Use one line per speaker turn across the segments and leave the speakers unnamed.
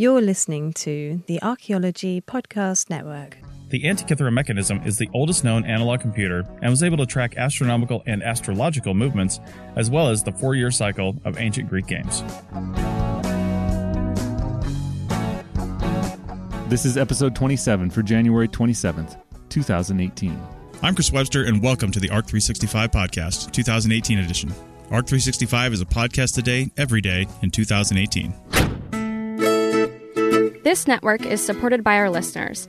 You're listening to the Archaeology Podcast Network.
The Antikythera mechanism is the oldest known analog computer and was able to track astronomical and astrological movements, as well as the four year cycle of ancient Greek games.
This is episode 27 for January 27th, 2018.
I'm Chris Webster, and welcome to the ARC 365 Podcast, 2018 edition. ARC 365 is a podcast today, every day in 2018.
This network is supported by our listeners.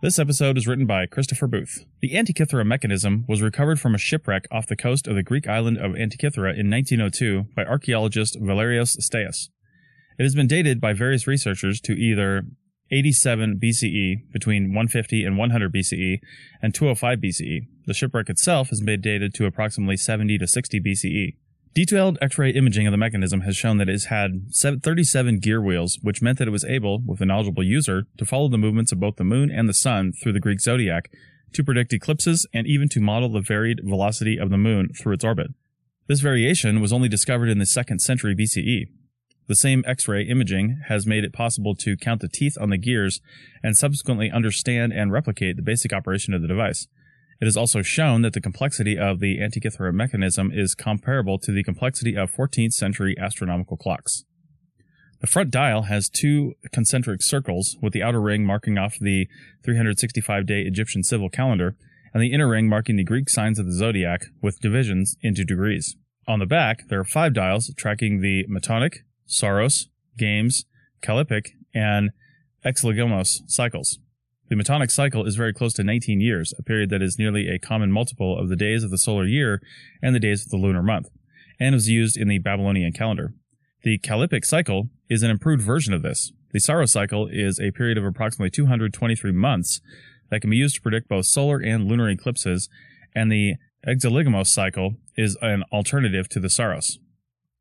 This episode is written by Christopher Booth. The Antikythera mechanism was recovered from a shipwreck off the coast of the Greek island of Antikythera in 1902 by archaeologist Valerios Stais. It has been dated by various researchers to either 87 BCE, between 150 and 100 BCE, and 205 BCE. The shipwreck itself has been dated to approximately 70 to 60 BCE. Detailed X-ray imaging of the mechanism has shown that it has had 37 gear wheels, which meant that it was able, with a knowledgeable user, to follow the movements of both the moon and the sun through the Greek zodiac, to predict eclipses, and even to model the varied velocity of the moon through its orbit. This variation was only discovered in the 2nd century BCE. The same X-ray imaging has made it possible to count the teeth on the gears and subsequently understand and replicate the basic operation of the device. It has also shown that the complexity of the Antikythera mechanism is comparable to the complexity of 14th century astronomical clocks. The front dial has two concentric circles, with the outer ring marking off the 365 day Egyptian civil calendar, and the inner ring marking the Greek signs of the zodiac, with divisions into degrees. On the back, there are five dials tracking the Metonic, Saros, Games, Callippic, and Exeligmos cycles. The Metonic cycle is very close to 19 years, a period that is nearly a common multiple of the days of the solar year and the days of the lunar month, and was used in the Babylonian calendar. The Callippic cycle is an improved version of this. The Saros cycle is a period of approximately 223 months that can be used to predict both solar and lunar eclipses, and the Exeligmos cycle is an alternative to the Saros.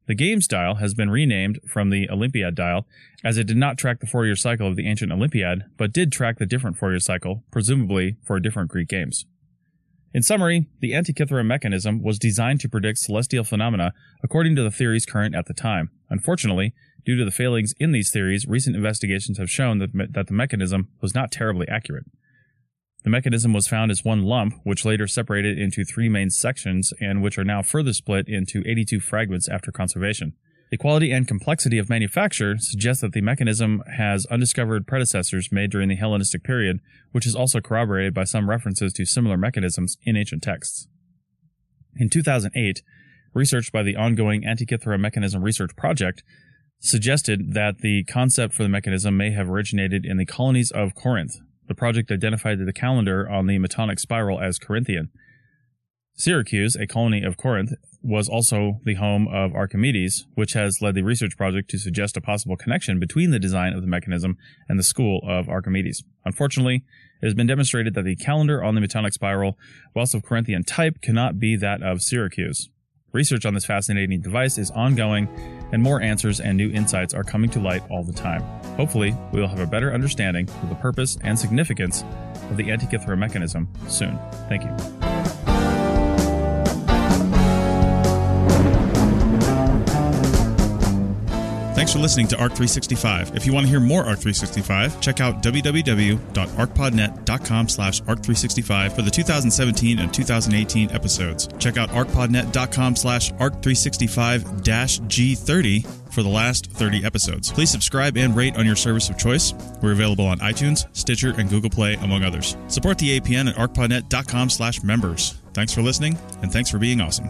The games dial has been renamed from the Olympiad dial as it did not track the four year cycle of the ancient Olympiad, but did track the different four year cycle, presumably for different Greek games. In summary, the Antikythera mechanism was designed to predict celestial phenomena according to the theories current at the time. Unfortunately, due to the failings in these theories, recent investigations have shown that, that the mechanism was not terribly accurate. The mechanism was found as one lump, which later separated into three main sections and which are now further split into 82 fragments after conservation. The quality and complexity of manufacture suggest that the mechanism has undiscovered predecessors made during the Hellenistic period, which is also corroborated by some references to similar mechanisms in ancient texts. In 2008, research by the ongoing Antikythera Mechanism Research Project suggested that the concept for the mechanism may have originated in the colonies of Corinth, the project identified the calendar on the Metonic spiral as Corinthian. Syracuse, a colony of Corinth, was also the home of Archimedes, which has led the research project to suggest a possible connection between the design of the mechanism and the school of Archimedes. Unfortunately, it has been demonstrated that the calendar on the Metonic spiral, whilst of Corinthian type, cannot be that of Syracuse. Research on this fascinating device is ongoing, and more answers and new insights are coming to light all the time. Hopefully, we will have a better understanding of the purpose and significance of the Antikythera mechanism soon. Thank you. Thanks for listening to ARC 365. If you want to hear more ARC 365, check out www.archpodnet.com slash ARC365 for the 2017 and 2018 episodes. Check out archpodnet.com slash ARC365-G30 for the last 30 episodes. Please subscribe and rate on your service of choice. We're available on iTunes, Stitcher, and Google Play, among others. Support the APN at archpodnet.com slash members. Thanks for listening, and thanks for being awesome.